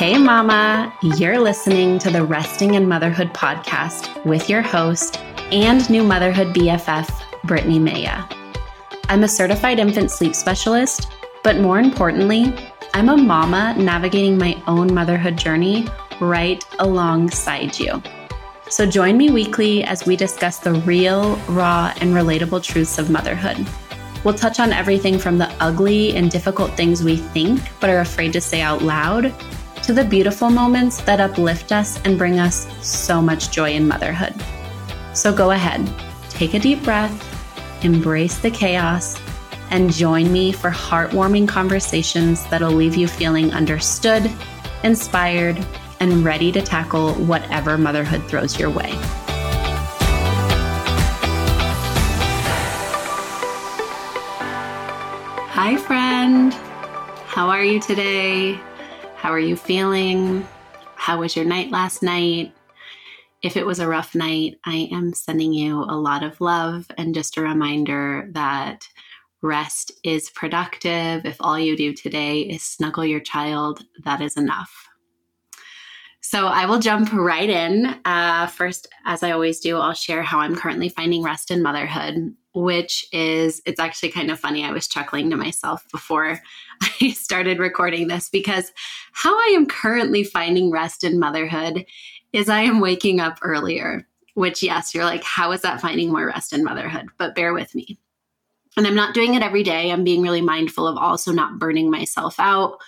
Hey, Mama, you're listening to the Resting in Motherhood podcast with your host and new motherhood BFF, Brittni Maya. I'm a certified infant sleep specialist, but more importantly, I'm a mama navigating my own motherhood journey right alongside you. So join me weekly as we discuss the real, raw, and relatable truths of motherhood. We'll touch on everything from the ugly and difficult things we think but are afraid to say out loud to the beautiful moments that uplift us and bring us so much joy in motherhood. So go ahead, take a deep breath, embrace the chaos, and join me for heartwarming conversations that'll leave you feeling understood, inspired, and ready to tackle whatever motherhood throws your way. Hi, friend. How are you today? How are you feeling? How was your night last night? If it was a rough night, I am sending you a lot of love and just a reminder that rest is productive. If all you do today is snuggle your child, that is enough. So I will jump right in. Uh, first, as I always do, I'll share how I'm currently finding rest in motherhood, which is, it's actually kind of funny. I was chuckling to myself before I started recording this because how I am currently finding rest in motherhood is I am waking up earlier, which, yes, you're like, how is that finding more rest in motherhood? But bear with me. And I'm not doing it every day. I'm being really mindful of also not burning myself out,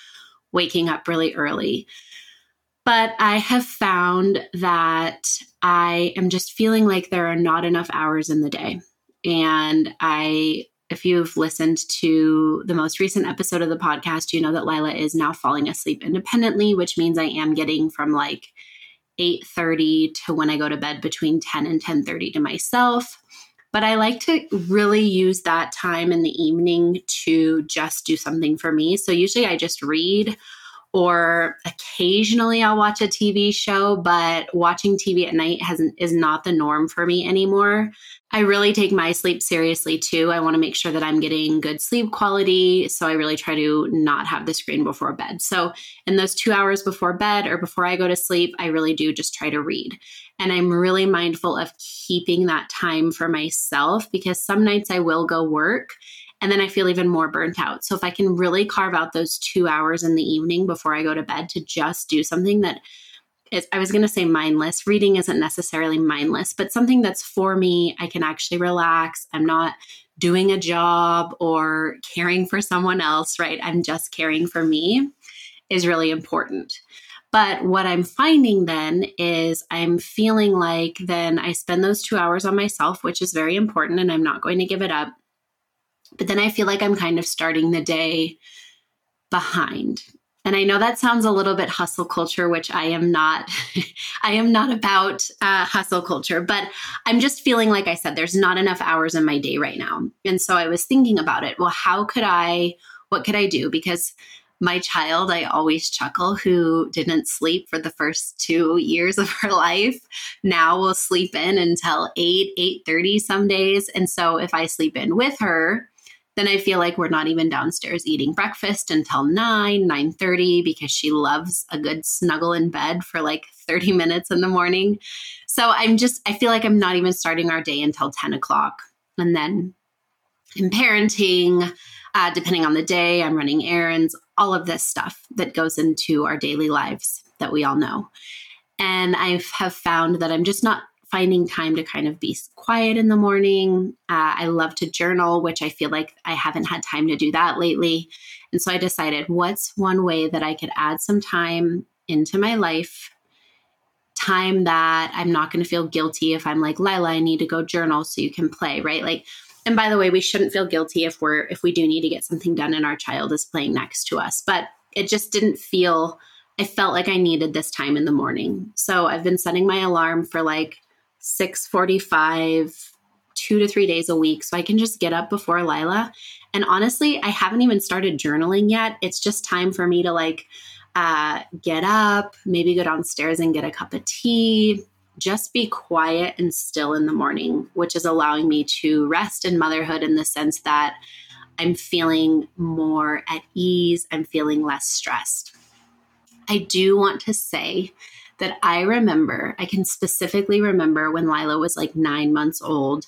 waking up really early. But I have found that I am just feeling like there are not enough hours in the day. And I, if you've listened to the most recent episode of the podcast, you know that Lila is now falling asleep independently, which means I am getting from like 8:30 to when I go to bed between 10 and 10:30 to myself. But I like to really use that time in the evening to just do something for me. So usually I just read or occasionally I'll watch a TV show, but watching TV at night hasn't is not the norm for me anymore. I really take my sleep seriously too. I want to make sure that I'm getting good sleep quality, so I really try to not have the screen before bed. So, in those 2 hours before bed or before I go to sleep, I really do just try to read. And I'm really mindful of keeping that time for myself because some nights I will go work and then I feel even more burnt out. So if I can really carve out those two hours in the evening before I go to bed to just do something that is, I was going to say mindless. Reading isn't necessarily mindless, but something that's for me, I can actually relax. I'm not doing a job or caring for someone else, right? I'm just caring for me is really important. But what I'm finding then is I'm feeling like then I spend those two hours on myself, which is very important, and I'm not going to give it up. But then I feel like I'm kind of starting the day behind. And I know that sounds a little bit hustle culture, which I am not. I am not about uh, hustle culture, but I'm just feeling like I said, there's not enough hours in my day right now. And so I was thinking about it. Well, how could I, what could I do? Because my child, I always chuckle, who didn't sleep for the first two years of her life, now will sleep in until 8, 8.30 some days. And so if I sleep in with her, then I feel like we're not even downstairs eating breakfast until 9, 9:30 because she loves a good snuggle in bed for like 30 minutes in the morning. So I'm just I feel like I'm not even starting our day until 10 o'clock. And then in parenting, uh, depending on the day, I'm running errands, all of this stuff that goes into our daily lives that we all know. And I have found that I'm just not finding time to kind of be quiet in the morning. Uh, I love to journal, which I feel like I haven't had time to do that lately. And so I decided what's one way that I could add some time into my life, time that I'm not going to feel guilty if I'm like, Lila, I need to go journal so you can play, right? Like, and by the way, we shouldn't feel guilty if we're, if we do need to get something done and our child is playing next to us. But it just didn't feel, I felt like I needed this time in the morning. So I've been setting my alarm for like 645 two to three days a week so i can just get up before lila. And honestly i haven't even started journaling yet. It's just time for me to like uh, get up maybe go downstairs and get a cup of tea. Just be quiet and still in the morning which is allowing me to rest in motherhood in the sense that i'm feeling more at ease. I'm feeling less stressed. I do want to say that I remember, I can specifically remember when Lila was like nine months old.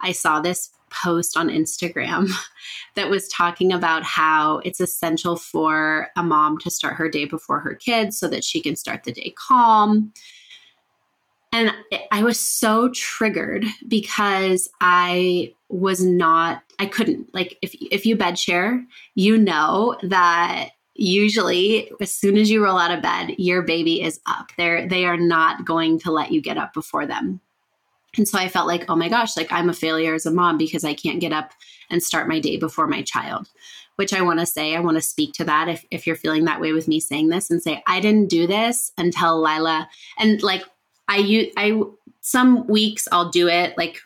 I saw this post on Instagram that was talking about how it's essential for a mom to start her day before her kids so that she can start the day calm. And I was so triggered because I was not, I couldn't. Like, if, if you bed share, you know that usually as soon as you roll out of bed your baby is up. They're they are not going to let you get up before them. And so i felt like oh my gosh like i'm a failure as a mom because i can't get up and start my day before my child which i want to say i want to speak to that if, if you're feeling that way with me saying this and say i didn't do this until lila and like i i some weeks i'll do it like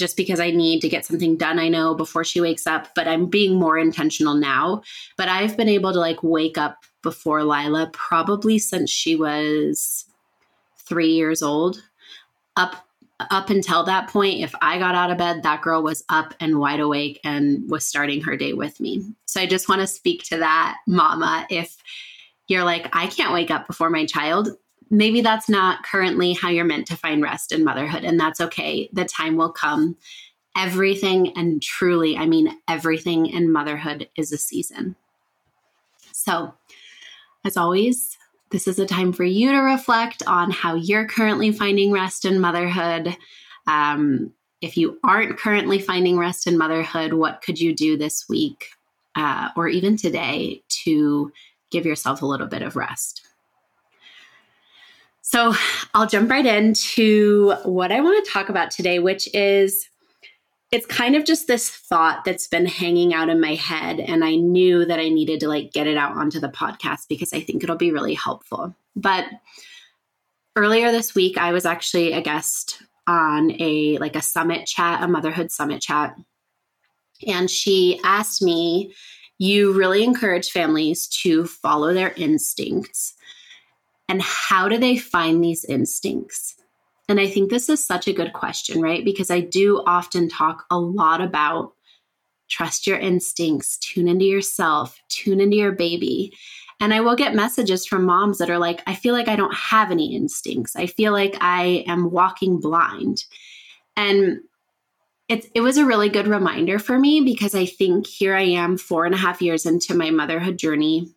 just because I need to get something done, I know before she wakes up, but I'm being more intentional now. But I've been able to like wake up before Lila probably since she was three years old. Up up until that point, if I got out of bed, that girl was up and wide awake and was starting her day with me. So I just want to speak to that, mama. If you're like, I can't wake up before my child, maybe that's not currently how you're meant to find rest in motherhood, and that's okay. The time will come. Everything, and truly, I mean, everything in motherhood is a season. So, as always, this is a time for you to reflect on how you're currently finding rest in motherhood. Um, if you aren't currently finding rest in motherhood, what could you do this week uh, or even today to give yourself a little bit of rest? So I'll jump right into what I want to talk about today, which is it's kind of just this thought that's been hanging out in my head. And I knew that I needed to like get it out onto the podcast because I think it'll be really helpful. But earlier this week, I was actually a guest on a like a summit chat, a motherhood summit chat. And she asked me, you really encourage families to follow their instincts and how do they find these instincts? And I think this is such a good question, right? Because I do often talk a lot about trust your instincts, tune into yourself, tune into your baby. And I will get messages from moms that are like, I feel like I don't have any instincts. I feel like I am walking blind. And it, it was a really good reminder for me because I think here I am, four and a half years into my motherhood journey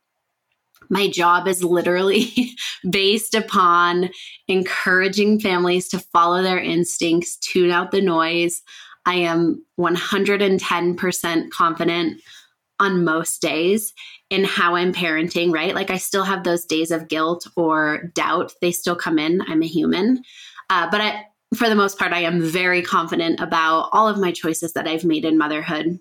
my job is literally based upon encouraging families to follow their instincts, tune out the noise. I am 110% confident on most days in how I'm parenting, right? Like I still have those days of guilt or doubt. They still come in. I'm a human. Uh, but I, for the most part, I am very confident about all of my choices that I've made in motherhood.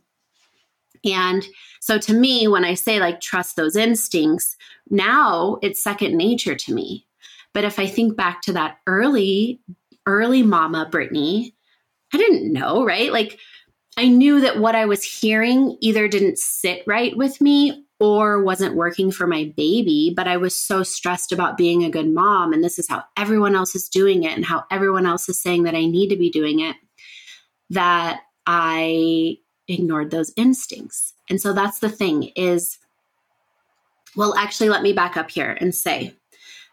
And so to me, when I say like trust those instincts, now it's second nature to me. But if I think back to that early, early mama Brittni, I didn't know, right? Like I knew that what I was hearing either didn't sit right with me or wasn't working for my baby, but I was so stressed about being a good mom. And this is how everyone else is doing it and how everyone else is saying that I need to be doing it that I ignored those instincts. And so that's the thing is well actually let me back up here and say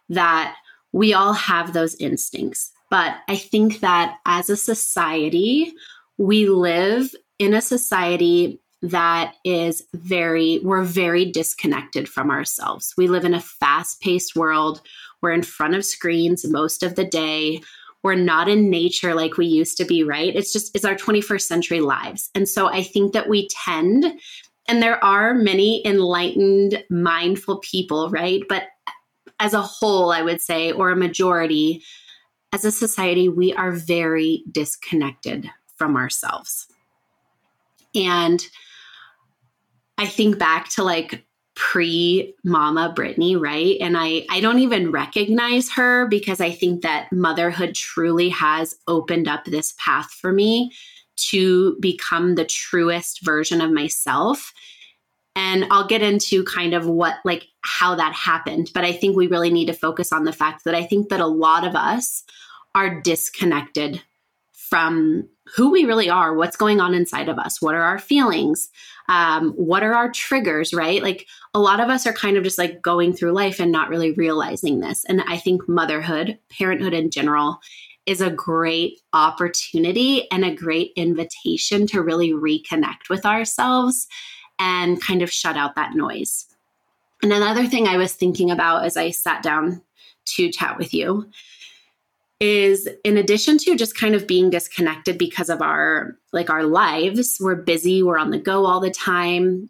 that we all have those instincts. But I think that as a society, we live in a society that is very, we're very disconnected from ourselves. We live in a fast paced world. We're in front of screens most of the day we're not in nature like we used to be, right? It's just, it's our 21st century lives. And so I think that we tend, and there are many enlightened, mindful people, right? But as a whole, I would say, or a majority, as a society, we are very disconnected from ourselves. And I think back to like pre mama Brittni, right? And I I don't even recognize her because I think that motherhood truly has opened up this path for me to become the truest version of myself. And I'll get into kind of what like how that happened, but I think we really need to focus on the fact that I think that a lot of us are disconnected from who we really are, what's going on inside of us, what are our feelings, Um, what are our triggers, right? Like a lot of us are kind of just like going through life and not really realizing this. And I think motherhood, parenthood in general, is a great opportunity and a great invitation to really reconnect with ourselves and kind of shut out that noise. And another thing I was thinking about as I sat down to chat with you is in addition to just kind of being disconnected because of our like our lives we're busy we're on the go all the time.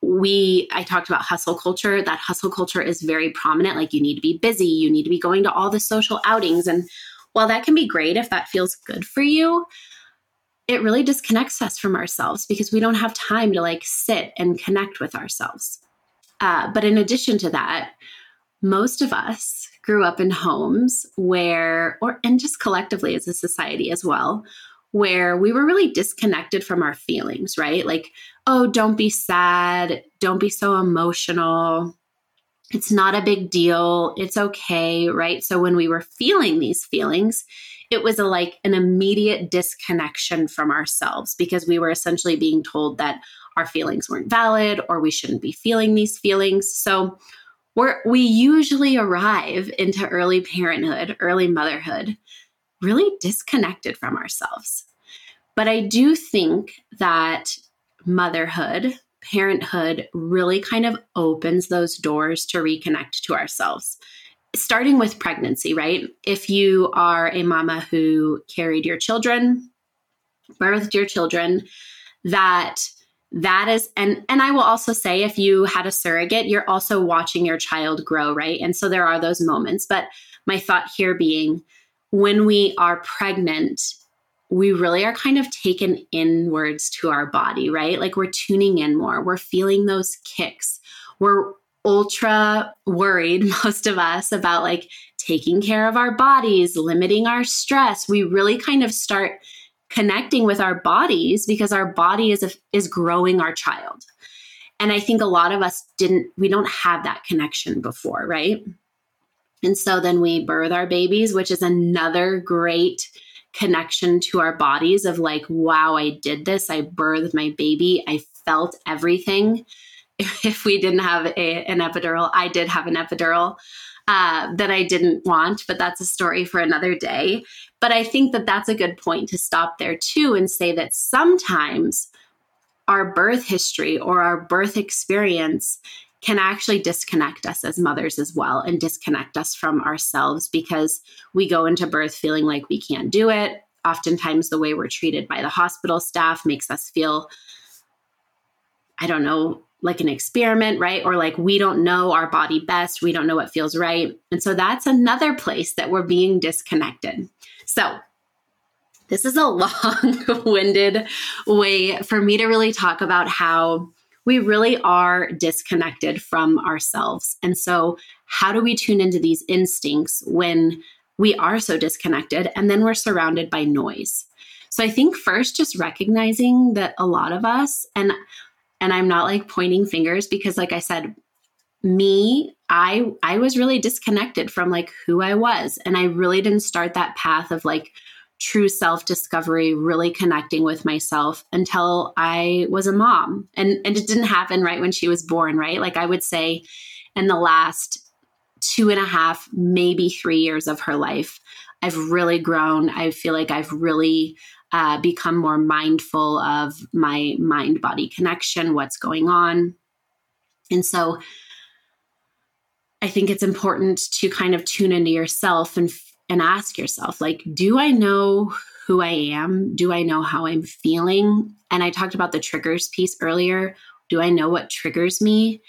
We i talked about hustle culture. That hustle culture is very prominent. Like you need to be busy. You need to be going to all the social outings. And while that can be great if that feels good for you it really disconnects us from ourselves because we don't have time to like sit and connect with ourselves. Uh, but in addition to that most of us grew up in homes where, or, and just collectively as a society as well, where we were really disconnected from our feelings, right? Like, oh, don't be sad. Don't be so emotional. It's not a big deal. It's okay, right? So when we were feeling these feelings, it was a, like an immediate disconnection from ourselves because we were essentially being told that our feelings weren't valid or we shouldn't be feeling these feelings. So we're, we usually arrive into early parenthood, early motherhood, really disconnected from ourselves. But I do think that motherhood, parenthood really kind of opens those doors to reconnect to ourselves. Starting with pregnancy, right? If you are a mama who carried your children, birthed your children, that that is and and i will also say if you had a surrogate you're also watching your child grow right? And so there are those moments. But my thought here being when we are pregnant we really are kind of taken inwards to our body right? Like we're tuning in more. We're feeling those kicks. We're ultra worried most of us about like taking care of our bodies limiting our stress. We really kind of start connecting with our bodies because our body is a, is growing our child. And I think a lot of us didn't we don't have that connection before, right? And so then we birth our babies, which is another great connection to our bodies of like, wow, I did this. I birthed my baby. I felt everything. If we didn't have a, an epidural, I did have an epidural uh, that I didn't want, but that's a story for another day. But I think that that's a good point to stop there too and say that sometimes our birth history or our birth experience can actually disconnect us as mothers as well and disconnect us from ourselves because we go into birth feeling like we can't do it. Oftentimes, the way we're treated by the hospital staff makes us feel, I don't know, like an experiment, right? Or like we don't know our body best, we don't know what feels right. And so that's another place that we're being disconnected. So, this is a long winded way for me to really talk about how we really are disconnected from ourselves. And so, how do we tune into these instincts when we are so disconnected and then we're surrounded by noise? So, I think first, just recognizing that a lot of us, and and I'm not like pointing fingers because, like I said, me i i was really disconnected from like who i was. And i really didn't start that path of like true self discovery really connecting with myself until i was a mom. And and it didn't happen right when she was born right? Like i would say in the last two and a half maybe three years of her life i've really grown. I feel like i've really uh, become more mindful of my mind body connection what's going on and so I think it's important to kind of tune into yourself and and ask yourself like do I know who I am? Do I know how I'm feeling? And I talked about the triggers piece earlier. Do I know what triggers me?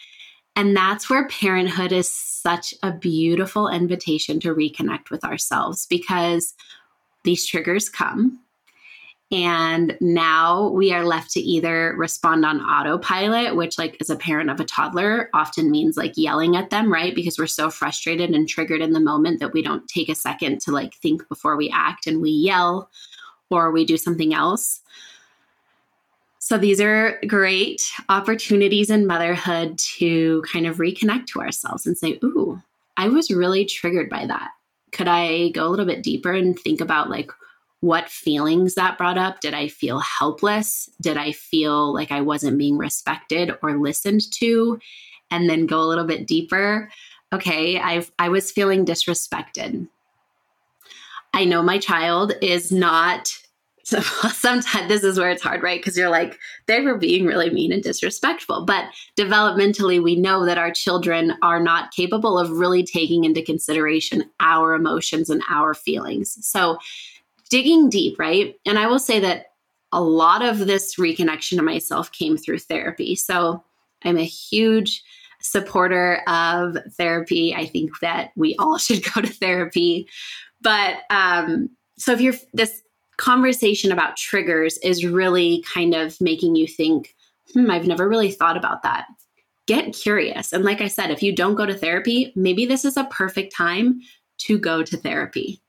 And that's where parenthood is such a beautiful invitation to reconnect with ourselves because these triggers come and now we are left to either respond on autopilot, which, like, as a parent of a toddler, often means like yelling at them, right? Because we're so frustrated and triggered in the moment that we don't take a second to like think before we act and we yell or we do something else. So, these are great opportunities in motherhood to kind of reconnect to ourselves and say, Ooh, I was really triggered by that. Could I go a little bit deeper and think about like, what feelings that brought up. Did I feel helpless? Did I feel like I wasn't being respected or listened to? And then go a little bit deeper. Okay, I've I was feeling disrespected. I know my child is not so sometimes this is where it's hard, right? Because you're like, they were being really mean and disrespectful. But developmentally, we know that our children are not capable of really taking into consideration our emotions and our feelings. So digging deep, right? And I will say that a lot of this reconnection to myself came through therapy. So I'm a huge supporter of therapy. I think that we all should go to therapy. But um, so if you're this conversation about triggers is really kind of making you think, hmm, I've never really thought about that. Get curious. And like I said, if you don't go to therapy, maybe this is a perfect time to go to therapy.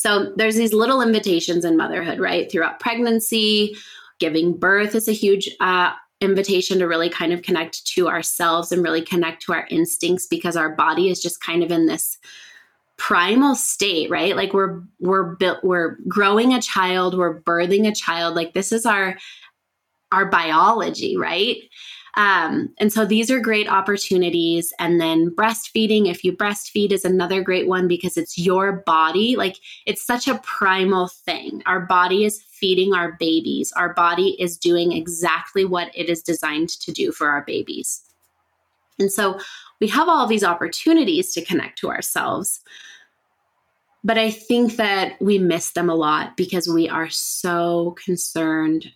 So there's these little invitations in motherhood, right? Throughout pregnancy, giving birth is a huge uh, invitation to really kind of connect to ourselves and really connect to our instincts because our body is just kind of in this primal state right? Like we're we're built we're growing a child we're birthing a child. Like this is our our biology right um, and so these are great opportunities. And then breastfeeding if you breastfeed is another great one because it's your body. Like it's such a primal thing. Our body is feeding our babies. Our body is doing exactly what it is designed to do for our babies. And so we have all these opportunities to connect to ourselves but I think that we miss them a lot because we are so concerned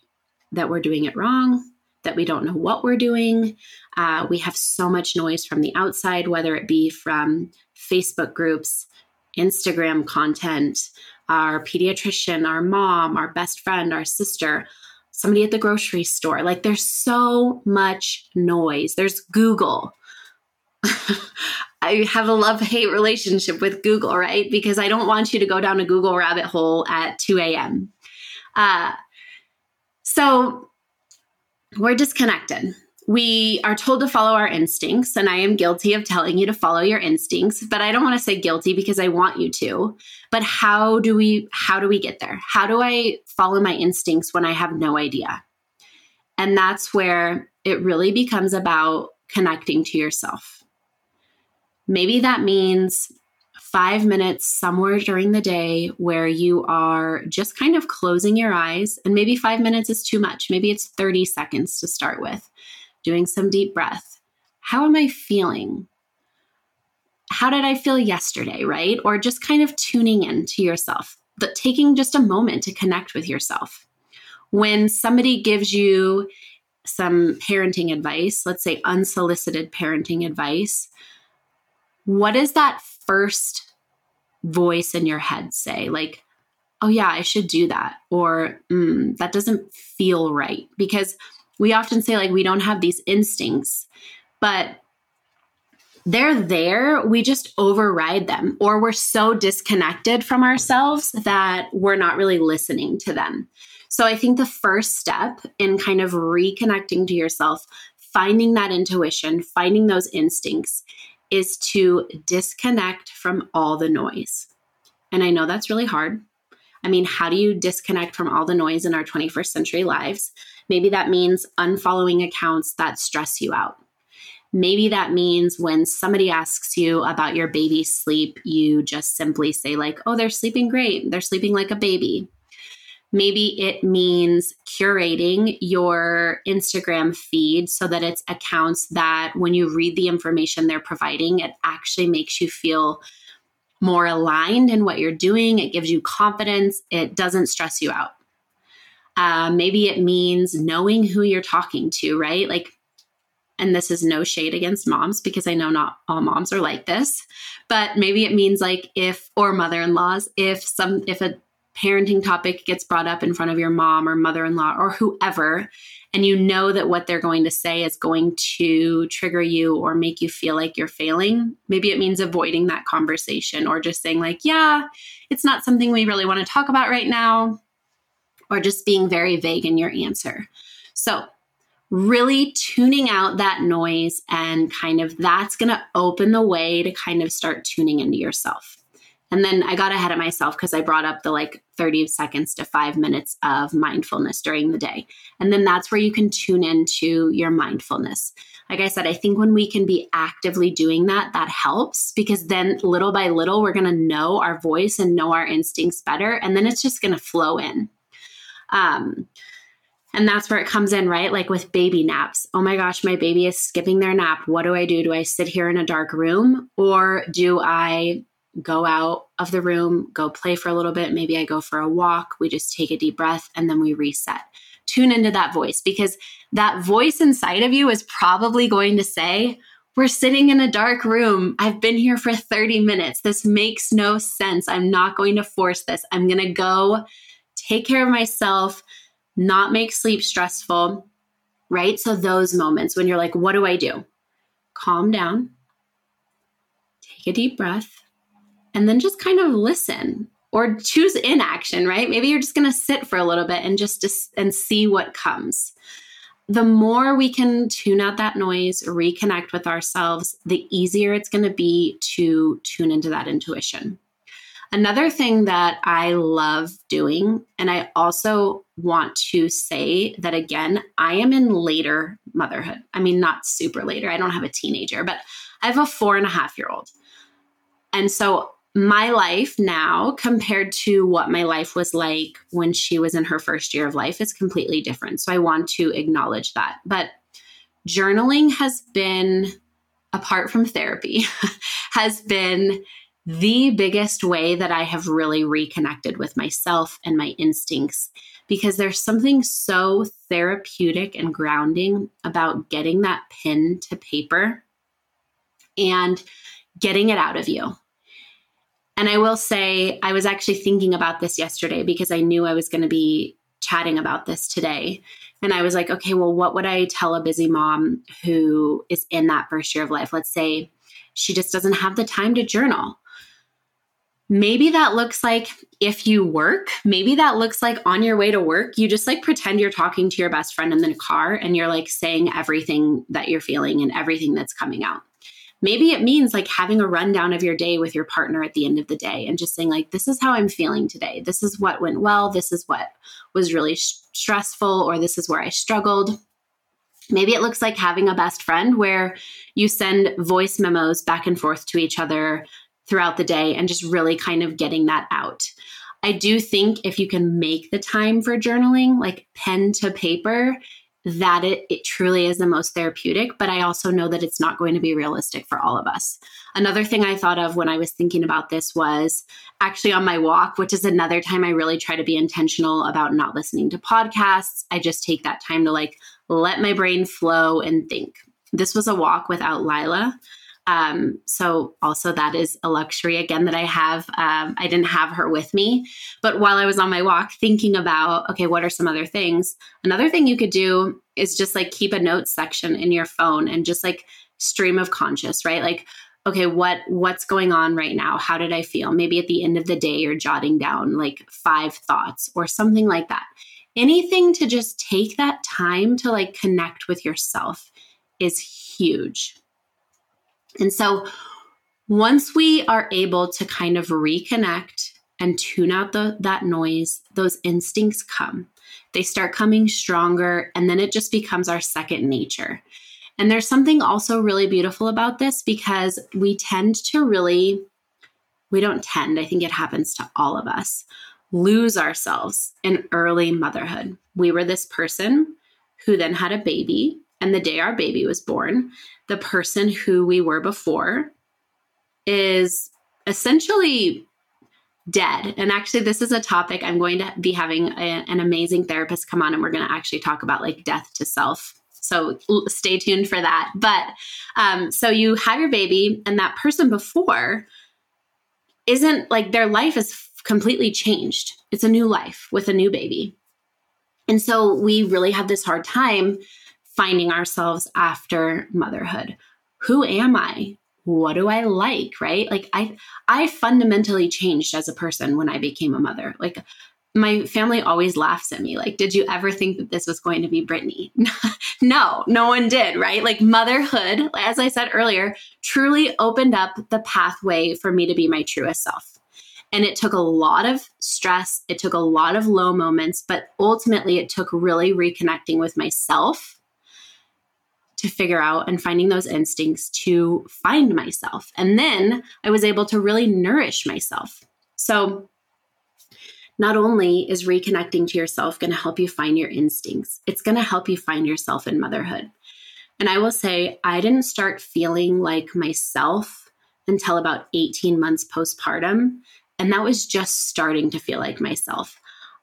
that we're doing it wrong, that we don't know what we're doing. Uh, we have so much noise from the outside, whether it be from Facebook groups, Instagram content, our pediatrician, our mom, our best friend, our sister, somebody at the grocery store. Like there's so much noise. There's Google. I have a love hate relationship with Google, right? Because I don't want you to go down a Google rabbit hole at 2 a.m. Uh, so we're disconnected. We are told to follow our instincts, and I am guilty of telling you to follow your instincts, but I don't want to say guilty because I want you to. But how do we how do we get there? How do I follow my instincts when I have no idea? And that's where it really becomes about connecting to yourself Maybe that means five minutes somewhere during the day where you are just kind of closing your eyes. And maybe five minutes is too much. Maybe it's 30 seconds to start with, doing some deep breath. How am I feeling? How did I feel yesterday, right? Or just kind of tuning in to yourself, but taking just a moment to connect with yourself. When somebody gives you some parenting advice, let's say unsolicited parenting advice, what is that first voice in your head say? Like, oh, yeah, I should do that. Or mm, that doesn't feel right. Because we often say, like, we don't have these instincts, but they're there. We just override them, or we're so disconnected from ourselves that we're not really listening to them. So I think the first step in kind of reconnecting to yourself, finding that intuition, finding those instincts, is to disconnect from all the noise. And I know that's really hard. I mean, how do you disconnect from all the noise in our 21st century lives? Maybe that means unfollowing accounts that stress you out. Maybe that means when somebody asks you about your baby's sleep, you just simply say, like, oh, they're sleeping great. They're sleeping like a baby. Maybe it means curating your Instagram feed so that it's accounts that when you read the information they're providing, it actually makes you feel more aligned in what you're doing. It gives you confidence, it doesn't stress you out. Uh, maybe it means knowing who you're talking to, right? Like, and this is no shade against moms because I know not all moms are like this, but maybe it means like if, or mother in laws, if some, if a parenting topic gets brought up in front of your mom or mother in law or whoever, and you know that what they're going to say is going to trigger you or make you feel like you're failing, maybe it means avoiding that conversation or just saying, like, yeah, it's not something we really want to talk about right now, or just being very vague in your answer. So, really tuning out that noise and kind of that's going to open the way to kind of start tuning into yourself. And then I got ahead of myself because I brought up the like 30 seconds to five minutes of mindfulness during the day. And then that's where you can tune into your mindfulness. Like I said, I think when we can be actively doing that, that helps because then little by little, we're going to know our voice and know our instincts better. And then it's just going to flow in. Um, and that's where it comes in, right? Like with baby naps. Oh my gosh, my baby is skipping their nap. What do I do? Do I sit here in a dark room or do I go out of the room, go play for a little bit? Maybe I go for a walk. We just take a deep breath and then we reset. Tune into that voice because that voice inside of you is probably going to say, we're sitting in a dark room. I've been here for 30 minutes. This makes no sense. I'm not going to force this. I'm going to go take care of myself not make sleep stressful, right? So, those moments when you're like, what do I do? Calm down, take a deep breath, and then just kind of listen or choose inaction, right? Maybe you're just going to sit for a little bit and just and see what comes. The more we can tune out that noise, reconnect with ourselves, the easier it's going to be to tune into that intuition. Another thing that I love doing, and I also want to say that again, I am in later motherhood. I mean, not super later. I don't have a teenager, but I have a four and a half year old. And so my life now compared to what my life was like when she was in her first year of life is completely different. So I want to acknowledge that. But journaling has been, apart from therapy, has been the biggest way that I have really reconnected with myself and my instincts because there's something so therapeutic and grounding about getting that pen to paper and getting it out of you. And I will say, I was actually thinking about this yesterday because I knew I was going to be chatting about this today. And I was like, okay, well, what would I tell a busy mom who is in that first year of life? Let's say she just doesn't have the time to journal Maybe that looks like if you work, maybe that looks like on your way to work, you just like pretend you're talking to your best friend in the car and you're like saying everything that you're feeling and everything that's coming out. Maybe it means like having a rundown of your day with your partner at the end of the day and just saying, like, this is how I'm feeling today. This is what went well. This is what was really sh- stressful, or this is where I struggled. Maybe it looks like having a best friend where you send voice memos back and forth to each other throughout the day and just really kind of getting that out. I do think if you can make the time for journaling, like pen to paper, that it, it truly is the most therapeutic, but I also know that it's not going to be realistic for all of us. Another thing I thought of when I was thinking about this was actually on my walk, which is another time I really try to be intentional about not listening to podcasts. I just take that time to like let my brain flow and think. This was a walk without Lila. Um, so also that is a luxury again that I have. Um, I didn't have her with me, but while I was on my walk thinking about, okay, what are some other things? Another thing you could do is just like keep a notes section in your phone and just like stream of conscious, right? Like, okay, what what's going on right now? How did I feel? Maybe at the end of the day, you're jotting down like five thoughts or something like that. Anything to just take that time to like connect with yourself is huge. And so once we are able to kind of reconnect and tune out the, that noise, those instincts come. They start coming stronger, and then it just becomes our second nature. And there's something also really beautiful about this because we tend to really, we don't tend, I think it happens to all of us, lose ourselves in early motherhood. We were this person who then had a baby and the day our baby was born, the person who we were before is essentially dead. And actually, this is a topic I'm going to be having a, an amazing therapist come on, and we're going to actually talk about like death to self. So stay tuned for that. But um, so you have your baby, and that person before isn't like their life is completely changed. It's a new life with a new baby. And so we really have this hard time finding ourselves after motherhood. Who am I? What do I like, right? Like I I fundamentally changed as a person when I became a mother. Like my family always laughs at me like did you ever think that this was going to be brittni no no one did right like motherhood as i said earlier truly opened up the pathway for me to be my truest self And it took a lot of stress, it took a lot of low moments, but ultimately it took really reconnecting with myself to figure out and finding those instincts to find myself. And then I was able to really nourish myself. So, not only is reconnecting to yourself going to help you find your instincts, it's going to help you find yourself in motherhood. And I will say, I didn't start feeling like myself until about 18 months postpartum. And that was just starting to feel like myself.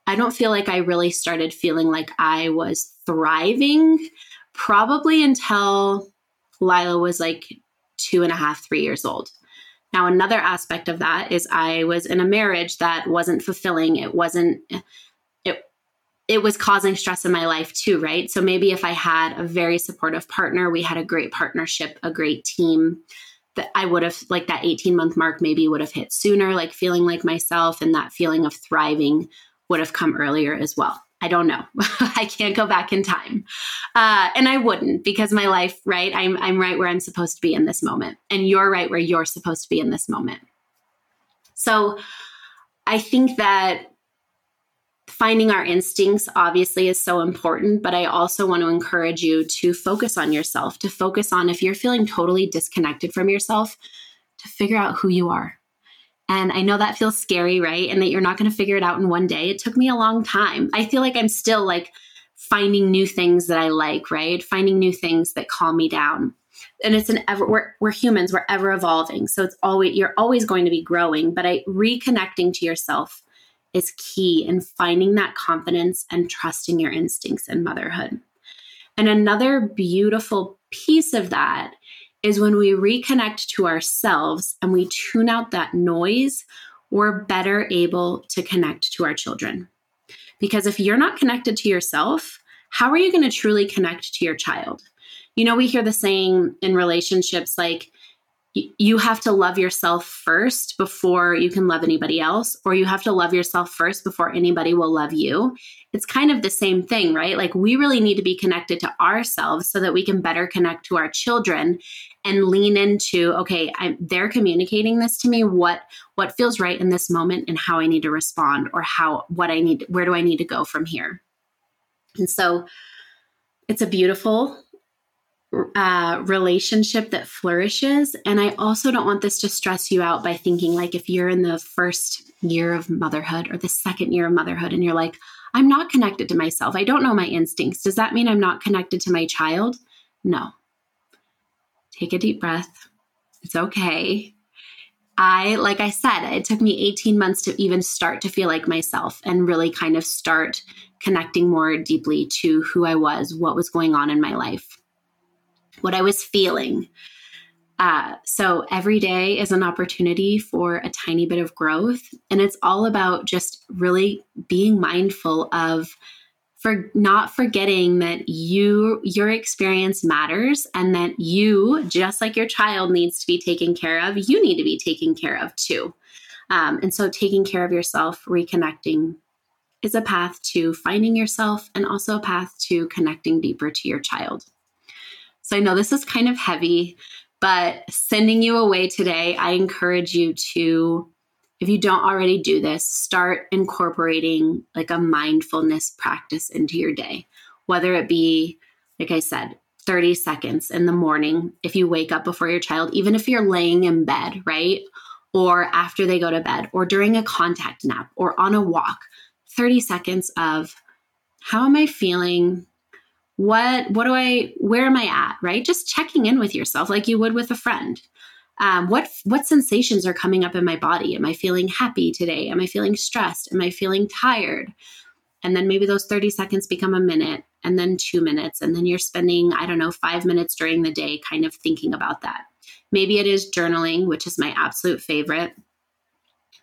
I don't feel like I really started feeling like I was thriving probably until Lila was like two and a half, three years old. Now, another aspect of that is I was in a marriage that wasn't fulfilling. It wasn't, it, it was causing stress in my life too, right? So maybe if I had a very supportive partner, we had a great partnership, a great team, that I would have, like that 18 month mark, maybe would have hit sooner, like feeling like myself, and that feeling of thriving would have come earlier as well. I don't know. I can't go back in time. Uh, and I wouldn't because my life, right? I'm, I'm right where I'm supposed to be in this moment. And you're right where you're supposed to be in this moment. So I think that finding our instincts obviously is so important, but I also want to encourage you to focus on yourself, to focus on if you're feeling totally disconnected from yourself, to figure out who you are and I know that feels scary, right? And that you're not going to figure it out in one day. It took me a long time. I feel like I'm still like finding new things that I like, right? Finding new things that calm me down. And it's an ever we're, we're humans, we're ever evolving. So it's always you're always going to be growing, but I reconnecting to yourself is key in finding that confidence and trusting your instincts in motherhood. And another beautiful piece of that is when we reconnect to ourselves and we tune out that noise, we're better able to connect to our children. Because if you're not connected to yourself, how are you going to truly connect to your child? You know, we hear the saying in relationships like, you have to love yourself first before you can love anybody else, or you have to love yourself first before anybody will love you. It's kind of the same thing, right? Like we really need to be connected to ourselves so that we can better connect to our children and lean into, okay, I'm, they're communicating this to me. What what feels right in this moment, and how I need to respond, or how what I need, where do I need to go from here? And so, it's a beautiful uh, relationship that flourishes. And I also don't want this to stress you out by thinking like if you're in the first year of motherhood or the second year of motherhood and you're like, I'm not connected to myself. I don't know my instincts. Does that mean I'm not connected to my child? No. Take a deep breath. It's okay. I, like I said, it took me 18 months to even start to feel like myself and really kind of start connecting more deeply to who I was, what was going on in my life what I was feeling. Uh, so every day is an opportunity for a tiny bit of growth. And it's all about just really being mindful of for not forgetting that you your experience matters and that you just like your child needs to be taken care of you need to be taken care of too. Um, and so taking care of yourself reconnecting is a path to finding yourself and also a path to connecting deeper to your child. So I know this is kind of heavy, but sending you away today, I encourage you to, if you don't already do this, start incorporating like a mindfulness practice into your day, whether it be, like I said, 30 seconds in the morning if you wake up before your child, even if you're laying in bed, right? Or after they go to bed, or during a contact nap, or on a walk. 30 seconds of how am I feeling? what what do i where am i at right just checking in with yourself like you would with a friend um, what what sensations are coming up in my body? Am i feeling happy today? Am i feeling stressed? Am i feeling tired? And then maybe those 30 seconds become a minute and then two minutes and then you're spending i don't know five minutes during the day kind of thinking about that. Maybe it is journaling which is my absolute favorite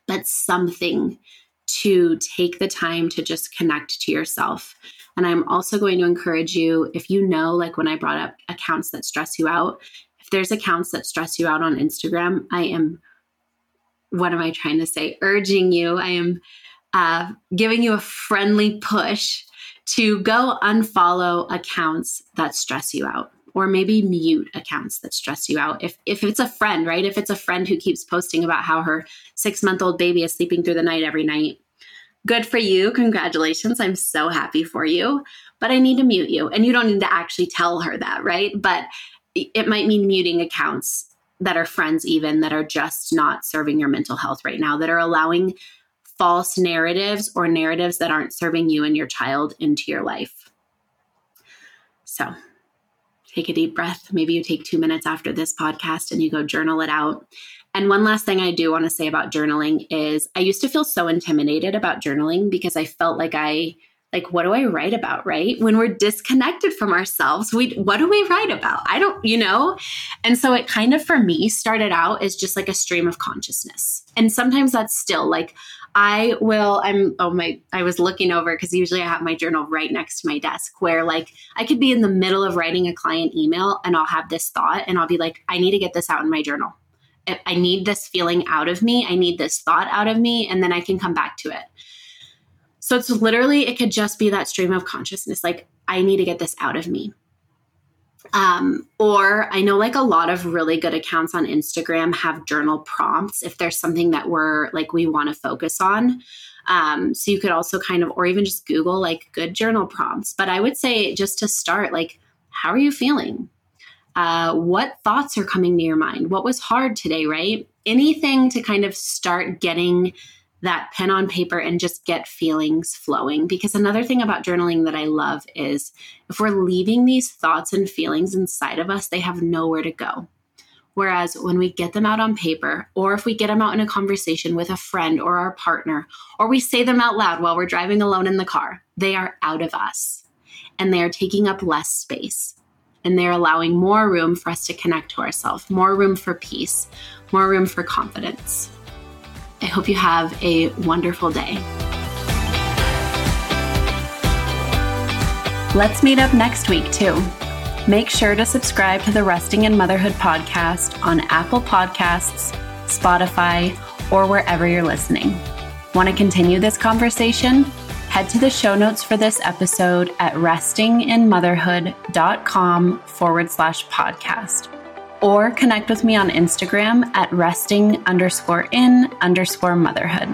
but something to take the time to just connect to yourself. And I'm also going to encourage you if you know, like when I brought up accounts that stress you out, there's accounts that stress you out on Instagram, I am, what am I trying to say? Urging you, I am uh, giving you a friendly push to go unfollow accounts that stress you out or maybe mute accounts that stress you out. If if it's a friend, right? If it's a friend who keeps posting about how her 6-month-old baby is sleeping through the night every night, good for you. Congratulations. I'm so happy for you. But I need to mute you. And you don't need to actually tell her that, right? But it might mean muting accounts that are friends, even that are just not serving your mental health right now, that are allowing false narratives or narratives that aren't serving you and your child into your life. So take a deep breath. Maybe you take two minutes after this podcast and you go journal it out. And one last thing I do want to say about journaling is I used to feel so intimidated about journaling because I felt like I like what do I write about, right? When we're disconnected from ourselves, we what do we write about? I don't, you know? And so it kind of for me started out as just like a stream of consciousness. And sometimes that's still like I will, I'm, oh my, I was looking over because usually I have my journal right next to my desk where like I could be in the middle of writing a client email and I'll have this thought and I'll be like, I need to get this out in my journal. I need this feeling out of me. I need this thought out of me. And then I can come back to it. So it's literally, it could just be that stream of consciousness. Like, I need to get this out of me. Um, or I know like a lot of really good accounts on Instagram have journal prompts if there's something that we're like we want to focus on. Um, so you could also kind of, or even just Google like good journal prompts. But I would say just to start, like, how are you feeling? Uh, what thoughts are coming to your mind? What was hard today, right? Anything to kind of start getting that pen on paper and just get feelings flowing. Because another thing about journaling that I love is if we're leaving these thoughts and feelings inside of us, they have nowhere to go. Whereas when we get them out on paper, or if we get them out in a conversation with a friend or our partner, or we say them out loud while we're driving alone in the car, they are out of us and they are taking up less space. And they're allowing more room for us to connect to ourselves, more room for peace, more room for confidence. I hope you have a wonderful day. Let's meet up next week, too. Make sure to subscribe to the Resting in Motherhood podcast on Apple Podcasts, Spotify, or wherever you're listening. Want to continue this conversation? Head to the show notes for this episode at restinginmotherhood.com forward slash podcast or connect with me on Instagram at resting underscore in underscore motherhood.